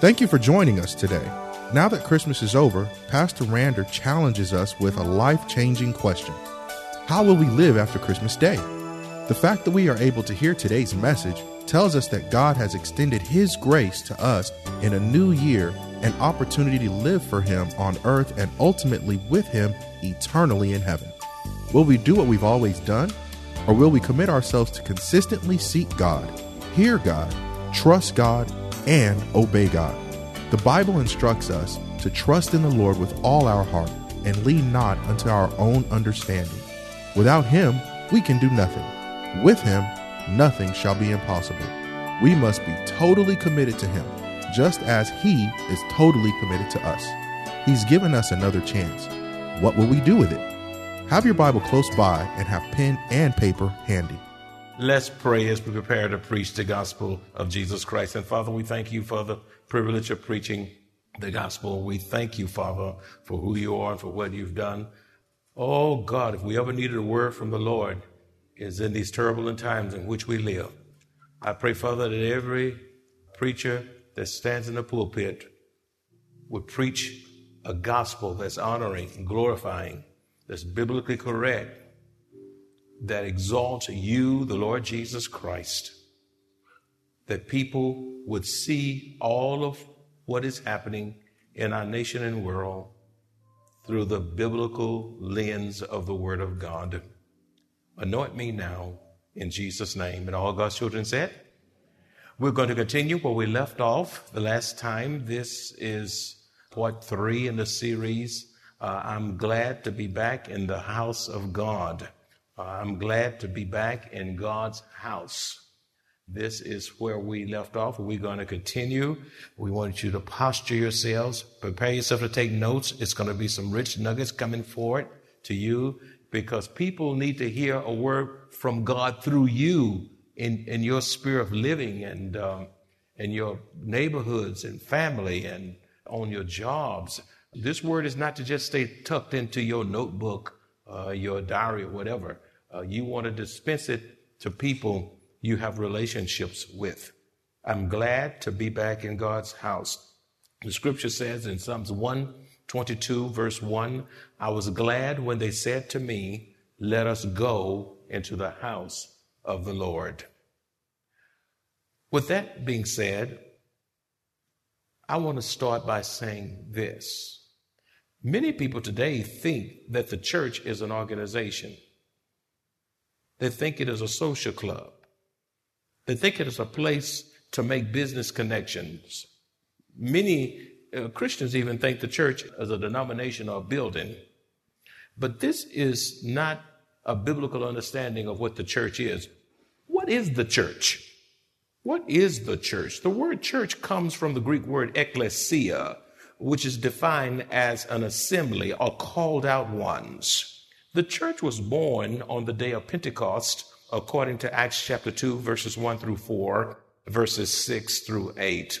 Thank you for joining us today. Now that Christmas is over, Pastor Rander challenges us with a life changing question How will we live after Christmas Day? The fact that we are able to hear today's message tells us that God has extended His grace to us in a new year, an opportunity to live for Him on earth and ultimately with Him eternally in heaven. Will we do what we've always done? Or will we commit ourselves to consistently seek God, hear God, trust God, and obey God. The Bible instructs us to trust in the Lord with all our heart and lean not unto our own understanding. Without Him, we can do nothing. With Him, nothing shall be impossible. We must be totally committed to Him, just as He is totally committed to us. He's given us another chance. What will we do with it? Have your Bible close by and have pen and paper handy. Let's pray as we prepare to preach the gospel of Jesus Christ. And Father, we thank you for the privilege of preaching the gospel. We thank you, Father, for who you are and for what you've done. Oh God, if we ever needed a word from the Lord, is in these turbulent times in which we live. I pray, Father, that every preacher that stands in the pulpit would preach a gospel that's honoring and glorifying, that's biblically correct, that exalts you, the Lord Jesus Christ, that people would see all of what is happening in our nation and world through the biblical lens of the Word of God. Anoint me now in Jesus' name. And all God's children said, We're going to continue where we left off the last time. This is part three in the series. Uh, I'm glad to be back in the house of God. I'm glad to be back in God's house. This is where we left off. We're going to continue. We want you to posture yourselves, prepare yourself to take notes. It's going to be some rich nuggets coming forward to you because people need to hear a word from God through you in, in your sphere of living and um, in your neighborhoods and family and on your jobs. This word is not to just stay tucked into your notebook, uh, your diary, or whatever uh, you want to dispense it to people you have relationships with. I'm glad to be back in God's house. The scripture says in Psalms 122, verse 1, I was glad when they said to me, Let us go into the house of the Lord. With that being said, I want to start by saying this. Many people today think that the church is an organization. They think it is a social club. They think it is a place to make business connections. Many uh, Christians even think the church is a denomination or a building. But this is not a biblical understanding of what the church is. What is the church? What is the church? The word church comes from the Greek word ekklesia, which is defined as an assembly or called out ones. The church was born on the day of Pentecost, according to Acts chapter 2, verses 1 through 4, verses 6 through 8.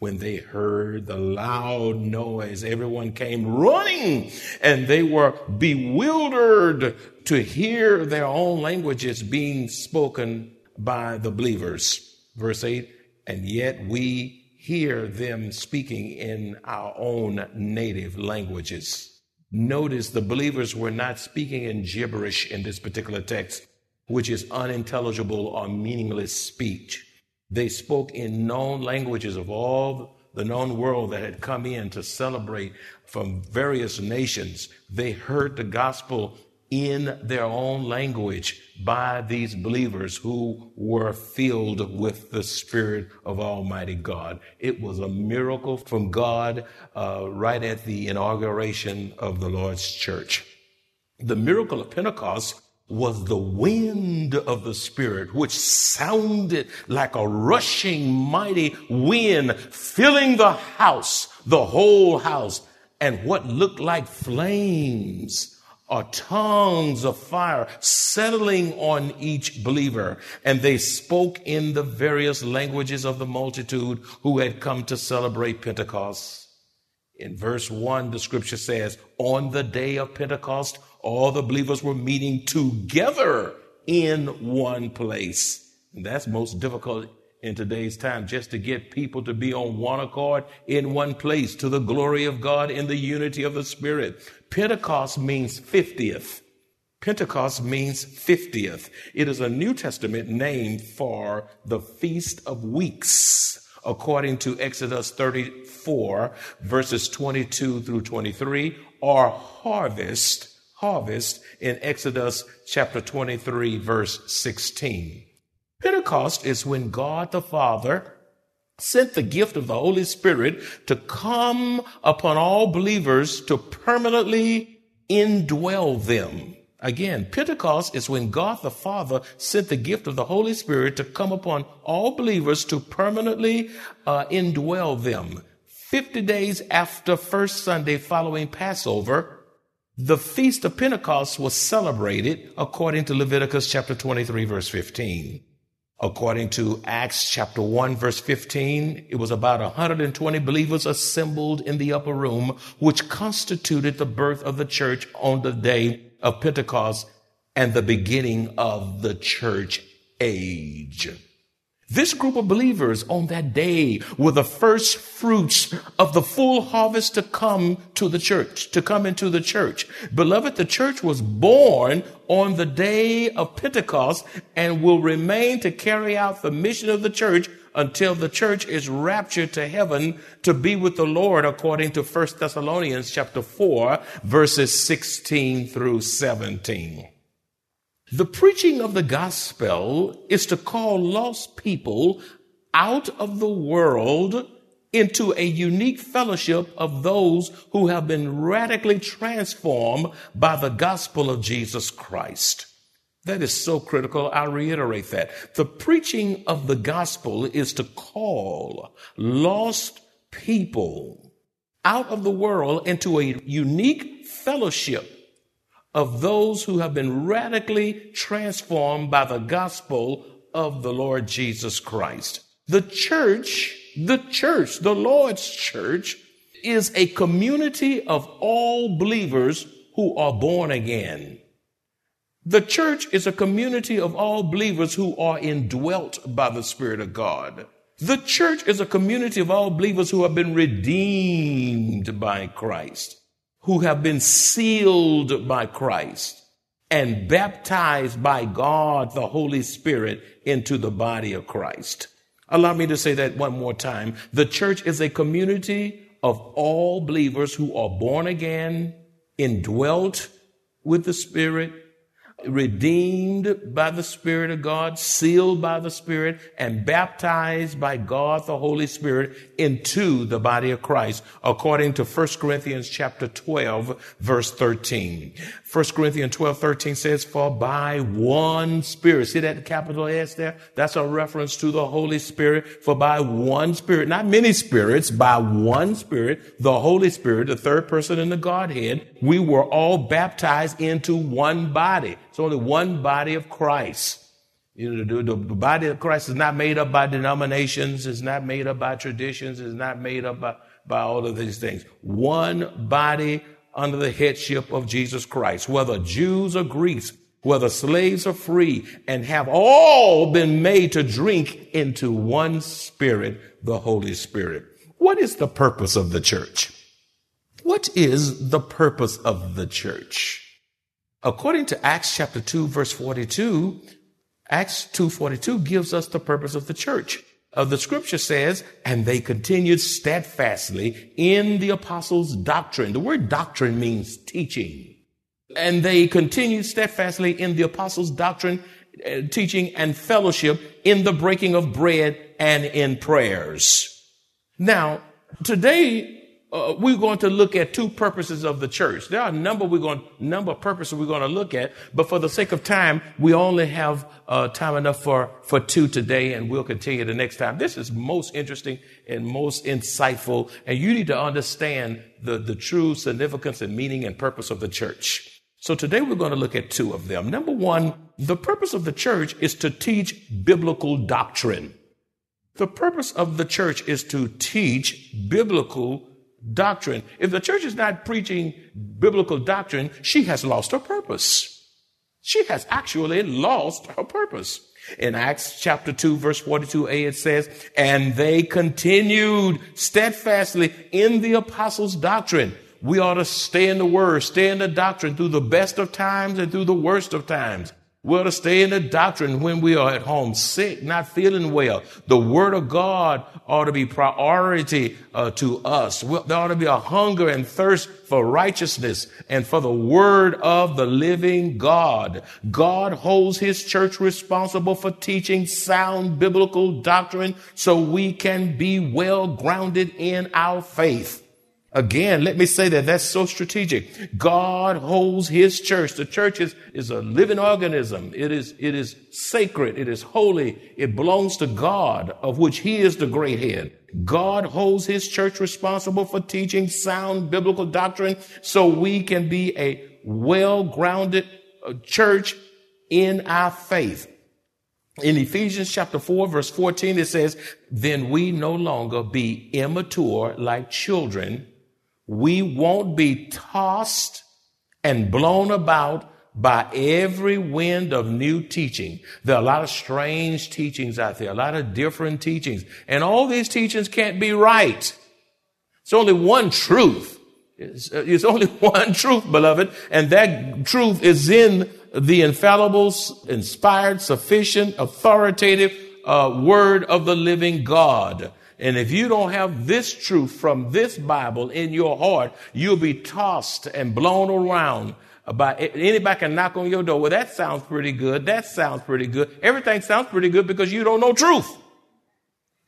when they heard the loud noise, everyone came running and they were bewildered to hear their own languages being spoken by the believers. Verse 8, and yet we hear them speaking in our own native languages. Notice the believers were not speaking in gibberish in this particular text, which is unintelligible or meaningless speech. They spoke in known languages of all the known world that had come in to celebrate from various nations. They heard the gospel in their own language by these believers who were filled with the Spirit of Almighty God. It was a miracle from God uh, right at the inauguration of the Lord's church. The miracle of Pentecost was the wind of the Spirit, which sounded like a rushing mighty wind, filling the house, the whole house, and what looked like flames or tongues of fire settling on each believer. And they spoke in the various languages of the multitude who had come to celebrate Pentecost. In verse 1, the scripture says, On the day of Pentecost, all the believers were meeting together in one place. And that's most difficult in today's time, just to get people to be on one accord in one place to the glory of God in the unity of the Spirit. Pentecost means 50th. Pentecost means 50th. It is a New Testament name for the Feast of Weeks, according to Exodus 34, verses 22 through 23, or harvest harvest in Exodus chapter 23, verse 16. Pentecost is when God the Father sent the gift of the Holy Spirit to come upon all believers to permanently indwell them. Again, Pentecost is when God the Father sent the gift of the Holy Spirit to come upon all believers to permanently uh, indwell them. 50 days after first Sunday following Passover, the Feast of Pentecost was celebrated according to Leviticus chapter 23 verse 15. According to Acts chapter 1 verse 15, it was about 120 believers assembled in the upper room, which constituted the birth of the church on the day of Pentecost and the beginning of the church age. This group of believers on that day were the first fruits of the full harvest to come to the church, to come into the church. Beloved, the church was born on the day of Pentecost and will remain to carry out the mission of the church until the church is raptured to heaven to be with the Lord according to 1 Thessalonians chapter 4 verses 16 through 17. The preaching of the gospel is to call lost people out of the world into a unique fellowship of those who have been radically transformed by the gospel of Jesus Christ. That is so critical. I reiterate that. The preaching of the gospel is to call lost people out of the world into a unique fellowship of those who have been radically transformed by the gospel of the Lord Jesus Christ. The church, the church, the Lord's church is a community of all believers who are born again. The church is a community of all believers who are indwelt by the Spirit of God. The church is a community of all believers who have been redeemed by Christ who have been sealed by Christ and baptized by God, the Holy Spirit, into the body of Christ. Allow me to say that one more time. The church is a community of all believers who are born again, indwelt with the Spirit, redeemed by the Spirit of God, sealed by the Spirit, and baptized by God the Holy Spirit into the body of Christ, according to 1 Corinthians chapter 12, verse 13. 1 Corinthians 12, 13 says, For by one Spirit, see that capital S there? That's a reference to the Holy Spirit. For by one Spirit, not many spirits, by one Spirit, the Holy Spirit, the third person in the Godhead, we were all baptized into one body. It's only one body of Christ. You know, the, the, body of Christ is not made up by denominations, it's not made up by traditions, it's not made up by, by all of these things. One body under the headship of Jesus Christ, whether Jews or Greeks, whether slaves or free, and have all been made to drink into one spirit, the Holy Spirit. What is the purpose of the church? What is the purpose of the church? According to Acts chapter 2 verse 42, Acts 2:42 gives us the purpose of the church uh, the scripture says, and they continued steadfastly in the apostles' doctrine. The word doctrine means teaching. And they continued steadfastly in the apostles' doctrine, uh, teaching and fellowship in the breaking of bread and in prayers. Now, today, uh, we're going to look at two purposes of the church. There are a number we're going, number of purposes we're going to look at, but for the sake of time, we only have uh, time enough for for two today, and we'll continue the next time. This is most interesting and most insightful, and you need to understand the the true significance and meaning and purpose of the church. So today we're going to look at two of them. Number one, the purpose of the church is to teach biblical doctrine. The purpose of the church is to teach biblical doctrine. If the church is not preaching biblical doctrine, she has lost her purpose. She has actually lost her purpose. In Acts chapter 2 verse 42a it says, and they continued steadfastly in the apostles' doctrine. We ought to stay in the word, stay in the doctrine through the best of times and through the worst of times. We're to stay in the doctrine when we are at home sick, not feeling well. The word of God ought to be priority uh, to us. There ought to be a hunger and thirst for righteousness and for the word of the living God. God holds his church responsible for teaching sound biblical doctrine so we can be well grounded in our faith. Again, let me say that that's so strategic. God holds his church. The church is, is a living organism. It is, it is sacred. It is holy. It belongs to God, of which he is the great head. God holds his church responsible for teaching sound biblical doctrine so we can be a well-grounded uh, church in our faith. In Ephesians chapter 4 verse 14, it says, then we no longer be immature like children, we won't be tossed and blown about by every wind of new teaching. There are a lot of strange teachings out there, a lot of different teachings, and all these teachings can't be right. It's only one truth. It's, uh, it's only one truth, beloved, and that truth is in the infallible, inspired, sufficient, authoritative uh, word of the living God. And if you don't have this truth from this Bible in your heart, you'll be tossed and blown around by anybody can knock on your door. Well, that sounds pretty good. That sounds pretty good. Everything sounds pretty good because you don't know truth.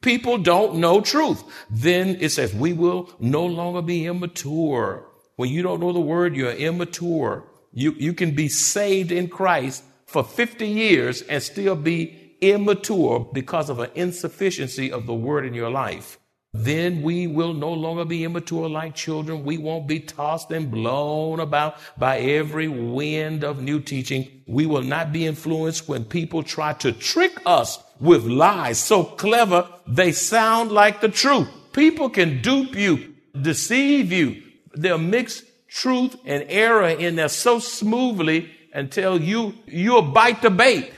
People don't know truth. Then it says, we will no longer be immature. When you don't know the word, you're immature. You, you can be saved in Christ for 50 years and still be immature because of an insufficiency of the word in your life, then we will no longer be immature like children. We won't be tossed and blown about by every wind of new teaching. We will not be influenced when people try to trick us with lies so clever they sound like the truth. People can dupe you, deceive you. They'll mix truth and error in there so smoothly until you, you'll bite the bait.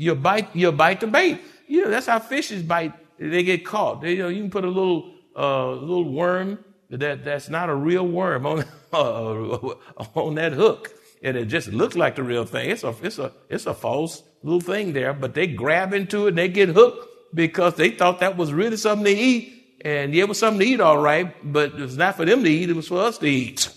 You bite, you bite the bait. You know, that's how fishes bite. They get caught. They, you know, you can put a little, uh, little worm that, that's not a real worm on, uh, on that hook. And it just looks like the real thing. It's a, it's a, it's a false little thing there, but they grab into it and they get hooked because they thought that was really something to eat. And yeah, it was something to eat, all right, but it was not for them to eat. It was for us to eat.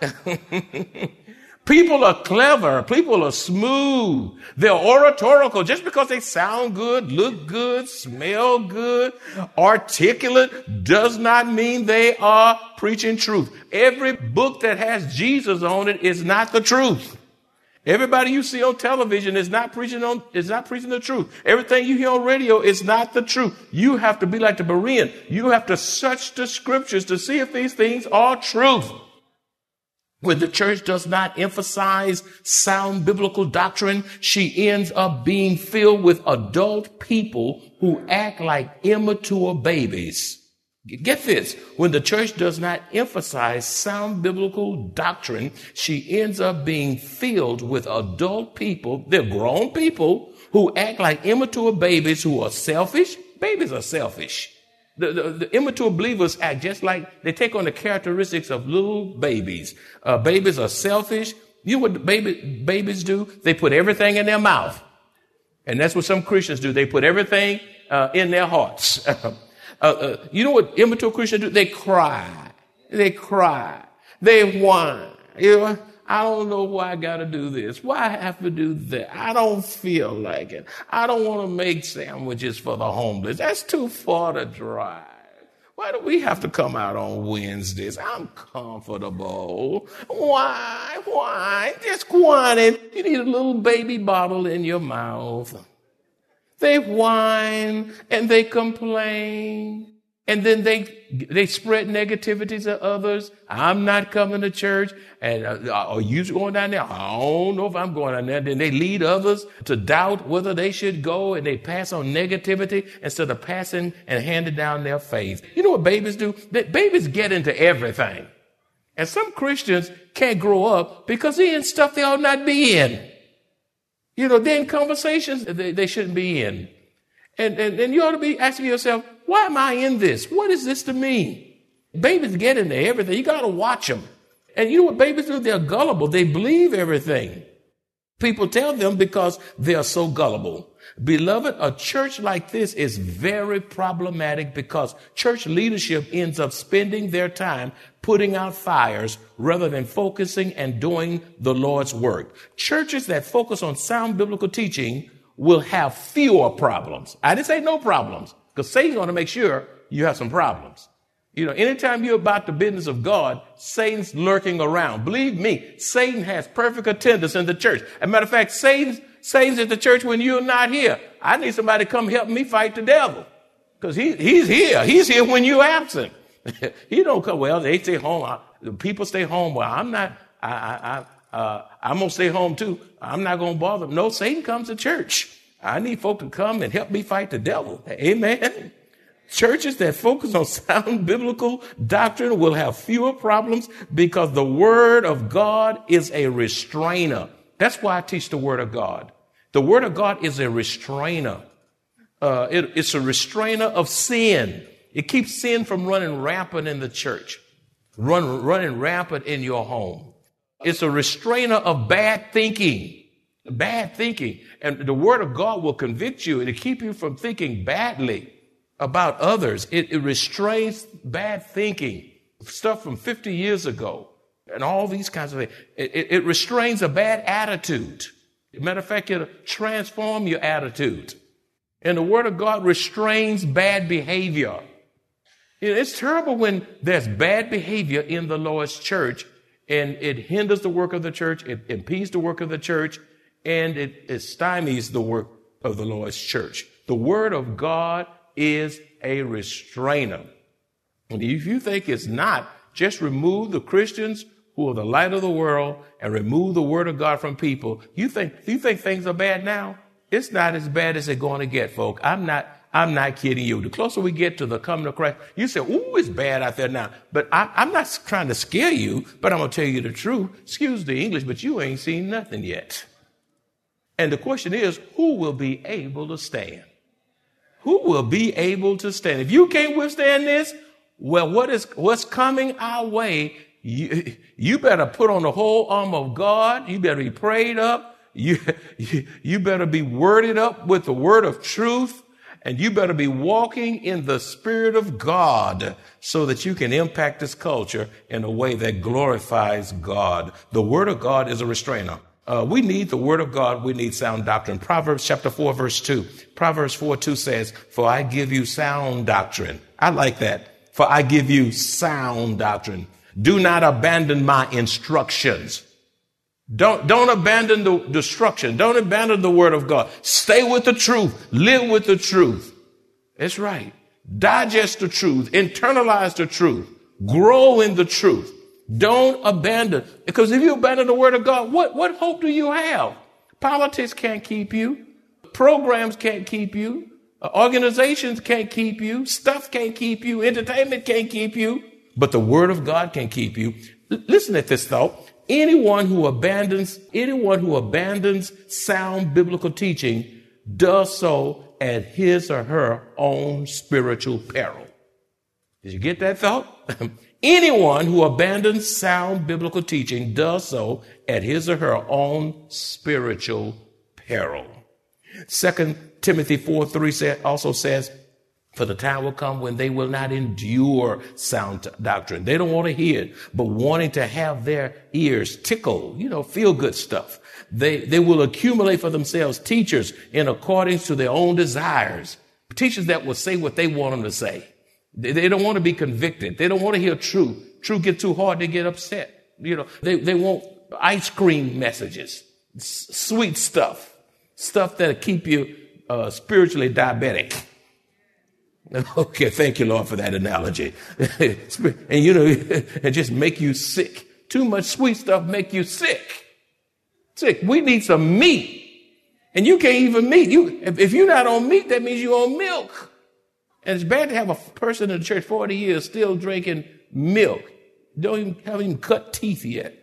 People are clever. People are smooth. They're oratorical. Just because they sound good, look good, smell good, articulate does not mean they are preaching truth. Every book that has Jesus on it is not the truth. Everybody you see on television is not preaching on, is not preaching the truth. Everything you hear on radio is not the truth. You have to be like the Berean. You have to search the scriptures to see if these things are truth. When the church does not emphasize sound biblical doctrine, she ends up being filled with adult people who act like immature babies. Get this. When the church does not emphasize sound biblical doctrine, she ends up being filled with adult people. They're grown people who act like immature babies who are selfish. Babies are selfish. The, the, the, immature believers act just like they take on the characteristics of little babies. Uh, babies are selfish. You know what baby, babies do? They put everything in their mouth. And that's what some Christians do. They put everything uh, in their hearts. uh, uh, you know what immature Christians do? They cry. They cry. They whine. You know, I don't know why I got to do this. Why I have to do that? I don't feel like it. I don't want to make sandwiches for the homeless. That's too far to drive. Why do we have to come out on Wednesdays? I'm comfortable. Why? Why? Just whining. You need a little baby bottle in your mouth. They whine and they complain. And then they, they spread negativity to others. I'm not coming to church. And uh, are you going down there? I don't know if I'm going down there. Then they lead others to doubt whether they should go and they pass on negativity instead of passing and handing down their faith. You know what babies do? They, babies get into everything. And some Christians can't grow up because they're in stuff they ought not be in. You know, they're in conversations they, they shouldn't be in. And, and, and you ought to be asking yourself, why am I in this? What is this to me? Babies get into everything. You got to watch them. And you know what babies do? They're gullible. They believe everything. People tell them because they're so gullible. Beloved, a church like this is very problematic because church leadership ends up spending their time putting out fires rather than focusing and doing the Lord's work. Churches that focus on sound biblical teaching will have fewer problems. I didn't say no problems because Satan's going to make sure you have some problems. You know, anytime you're about the business of God, Satan's lurking around. Believe me, Satan has perfect attendance in the church. As a matter of fact, Satan's, Satan's at the church when you're not here. I need somebody to come help me fight the devil. Because he, he's here. He's here when you're absent. he don't come, well, they stay home. I, people stay home. Well, I'm not, I, I, I, uh, I'm going to stay home too. I'm not going to bother. No, Satan comes to church. I need folk to come and help me fight the devil. Amen. Churches that focus on sound biblical doctrine will have fewer problems because the word of God is a restrainer. That's why I teach the word of God. The word of God is a restrainer. Uh, it, it's a restrainer of sin. It keeps sin from running rampant in the church, run, running rampant in your home. It's a restrainer of bad thinking. Bad thinking. And the word of God will convict you and keep you from thinking badly about others. It, it restrains bad thinking, stuff from 50 years ago, and all these kinds of things. It, it, it restrains a bad attitude. Matter of fact, it'll transform your attitude. And the word of God restrains bad behavior. It's terrible when there's bad behavior in the Lord's church and it hinders the work of the church, it impedes the work of the church, and it, it stymies the work of the Lord's church. The word of God is a restrainer. And if you think it's not, just remove the Christians who are the light of the world and remove the word of God from people. You think, you think things are bad now? It's not as bad as they're going to get, folk. I'm not, I'm not kidding you. The closer we get to the coming of Christ, you say, ooh, it's bad out there now. But I, am not trying to scare you, but I'm going to tell you the truth. Excuse the English, but you ain't seen nothing yet. And the question is, who will be able to stand? Who will be able to stand? If you can't withstand this, well, what is, what's coming our way? You, you better put on the whole arm of God. You better be prayed up. You, you, you better be worded up with the word of truth. And you better be walking in the Spirit of God so that you can impact this culture in a way that glorifies God. The Word of God is a restrainer. Uh, we need the word of God. We need sound doctrine. Proverbs chapter 4 verse 2. Proverbs 4 2 says, For I give you sound doctrine. I like that. For I give you sound doctrine. Do not abandon my instructions. Don't, don't abandon the destruction. Don't abandon the word of God. Stay with the truth. Live with the truth. That's right. Digest the truth. Internalize the truth. Grow in the truth. Don't abandon. Because if you abandon the word of God, what, what hope do you have? Politics can't keep you. Programs can't keep you. Uh, organizations can't keep you. Stuff can't keep you. Entertainment can't keep you. But the word of God can keep you. L- listen at this thought. Anyone who abandons, anyone who abandons sound biblical teaching does so at his or her own spiritual peril. Did you get that thought? Anyone who abandons sound biblical teaching does so at his or her own spiritual peril. Second Timothy 4 3 also says, For the time will come when they will not endure sound doctrine. They don't want to hear it, but wanting to have their ears tickle, you know, feel good stuff. They, they will accumulate for themselves teachers in accordance to their own desires, teachers that will say what they want them to say. They, they don't want to be convicted. They don't want to hear truth. Truth get too hard, they get upset. You know, they, they want ice cream messages, s- sweet stuff, stuff that'll keep you uh, spiritually diabetic. Okay, thank you, Lord, for that analogy. and you know, and just make you sick. Too much sweet stuff make you sick. Sick. We need some meat. And you can't even meat. You, if, you're not on meat, that means you're on milk. And it's bad to have a person in the church 40 years still drinking milk. Don't even haven't even cut teeth yet.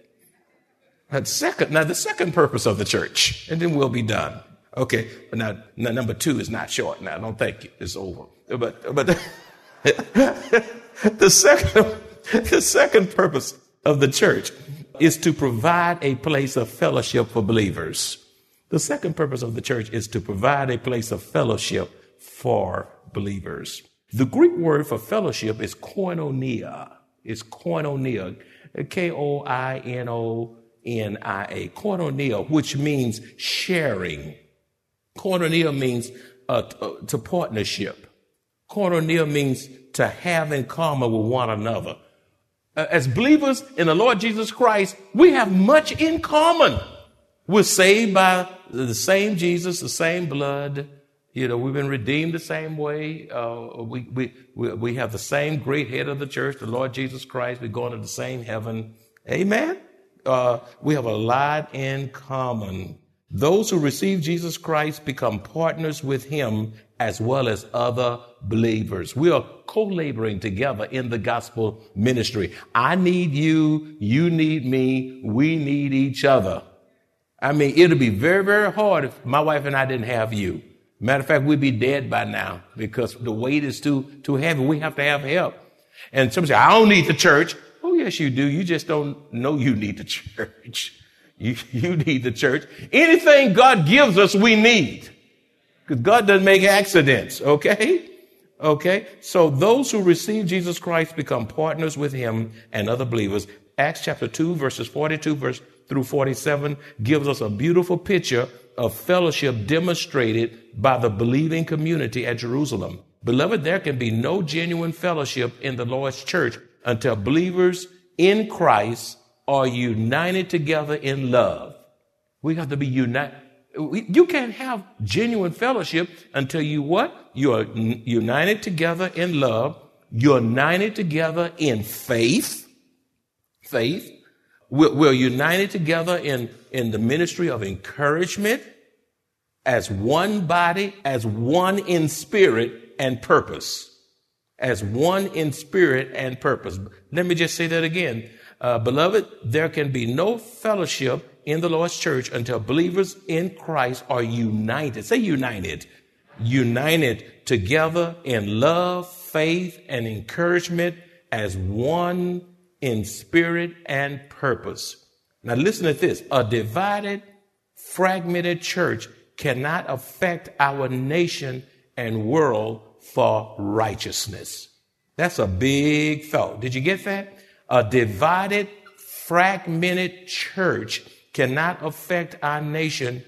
Now, second, now the second purpose of the church, and then we'll be done. Okay, but now, now number two is not short. Now, don't think it's over. But but the second the second purpose of the church is to provide a place of fellowship for believers. The second purpose of the church is to provide a place of fellowship for believers. The Greek word for fellowship is koinonia. It's koinonia, K O I N O N I A, koinonia, which means sharing. Koinonia means uh, to partnership. Koinonia means to have in common with one another. Uh, as believers in the Lord Jesus Christ, we have much in common. We're saved by the same Jesus, the same blood. You know, we've been redeemed the same way. Uh, we, we, we, we have the same great head of the church, the Lord Jesus Christ. We're going to the same heaven. Amen. Uh, we have a lot in common. Those who receive Jesus Christ become partners with him as well as other believers. We are co-laboring together in the gospel ministry. I need you. You need me. We need each other. I mean, it'll be very, very hard if my wife and I didn't have you. Matter of fact, we'd be dead by now because the weight is too, too heavy. We have to have help. And some say, I don't need the church. Oh, yes, you do. You just don't know you need the church. You, you need the church. Anything God gives us, we need. Because God doesn't make accidents, okay? Okay? So those who receive Jesus Christ become partners with him and other believers. Acts chapter 2, verses 42 verse through 47 gives us a beautiful picture of fellowship demonstrated by the believing community at Jerusalem. Beloved, there can be no genuine fellowship in the Lord's church until believers in Christ are united together in love. We have to be united you can't have genuine fellowship until you what? You're united together in love. You're united together in faith. Faith. We're, we're united together in, in the ministry of encouragement as one body, as one in spirit and purpose. As one in spirit and purpose. Let me just say that again. Uh, beloved, there can be no fellowship in the Lord's church until believers in Christ are united. Say united. United together in love, faith, and encouragement as one in spirit and purpose. Now listen to this. A divided, fragmented church cannot affect our nation and world for righteousness. That's a big thought. Did you get that? A divided, fragmented church cannot affect our nation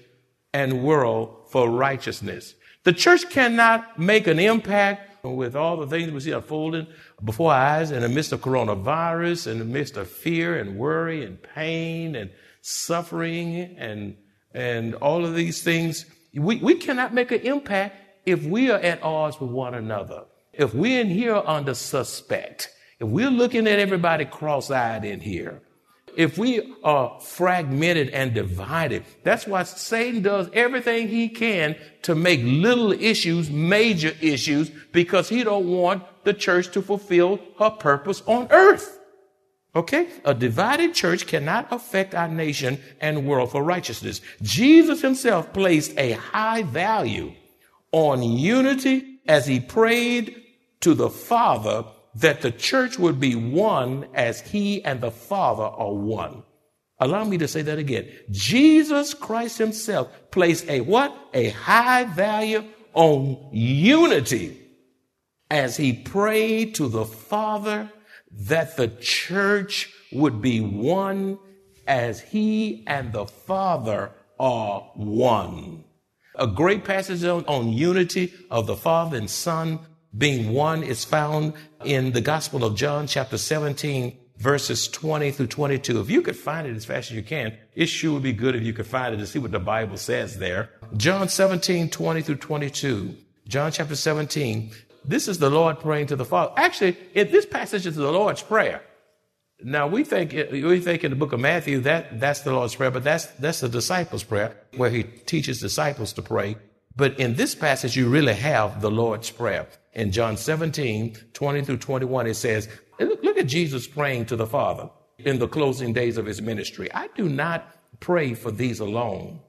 and world for righteousness. The church cannot make an impact with all the things we see unfolding before our eyes in the midst of coronavirus, in the midst of fear and worry and pain and suffering and, and all of these things. We, we cannot make an impact if we are at odds with one another. If we're in here under suspect, if we're looking at everybody cross-eyed in here, if we are fragmented and divided, that's why Satan does everything he can to make little issues major issues because he don't want the church to fulfill her purpose on earth. Okay? A divided church cannot affect our nation and world for righteousness. Jesus himself placed a high value on unity as he prayed to the Father that the church would be one as he and the Father are one. Allow me to say that again. Jesus Christ himself placed a what? A high value on unity as he prayed to the Father that the church would be one as he and the Father are one. A great passage on, on unity of the Father and Son being one is found in the Gospel of John, chapter 17, verses 20 through 22. If you could find it as fast as you can, it sure would be good if you could find it to see what the Bible says there. John 17, 20 through 22. John chapter 17. This is the Lord praying to the Father. Actually, this passage is the Lord's Prayer. Now we think we think in the book of Matthew that that's the Lord's prayer, but that's that's the disciples' prayer where he teaches disciples to pray. But in this passage, you really have the Lord's prayer. In John 17, 20 through 21, it says, look, look at Jesus praying to the Father in the closing days of his ministry. I do not pray for these alone,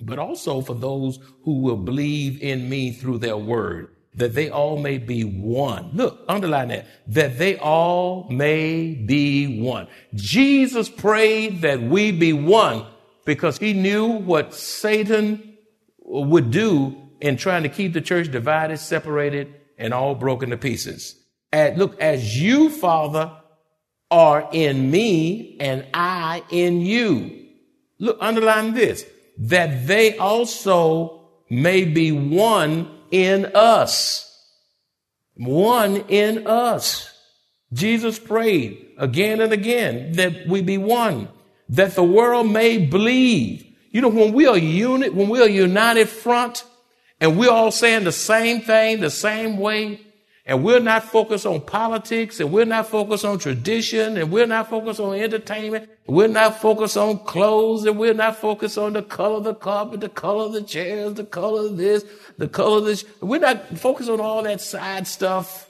but also for those who will believe in me through their word that they all may be one. Look, underline that. That they all may be one. Jesus prayed that we be one because he knew what Satan would do in trying to keep the church divided, separated, and all broken to pieces. And look, as you, Father, are in me and I in you. Look, underline this, that they also may be one in us. One in us. Jesus prayed again and again that we be one, that the world may believe. You know, when we are unit, when we are united front, and we're all saying the same thing the same way, and we're not focused on politics, and we're not focused on tradition, and we're not focused on entertainment, we're not focused on clothes, and we're not focused on the color of the carpet, the color of the chairs, the color of this, the color of this. We're not focused on all that side stuff.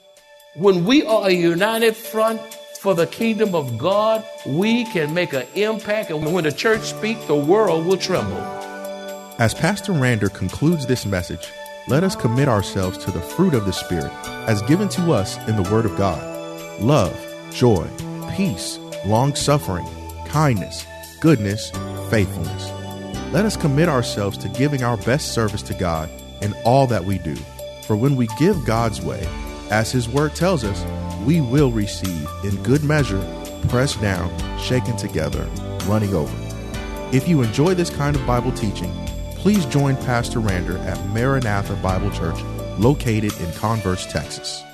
When we are a united front for the kingdom of God, we can make an impact, and when the church speaks, the world will tremble. As Pastor Rander concludes this message, let us commit ourselves to the fruit of the Spirit as given to us in the Word of God love, joy, peace, long suffering, kindness, goodness, faithfulness. Let us commit ourselves to giving our best service to God in all that we do. For when we give God's way, as His Word tells us, we will receive in good measure, pressed down, shaken together, running over. If you enjoy this kind of Bible teaching, please join Pastor Rander at Maranatha Bible Church, located in Converse, Texas.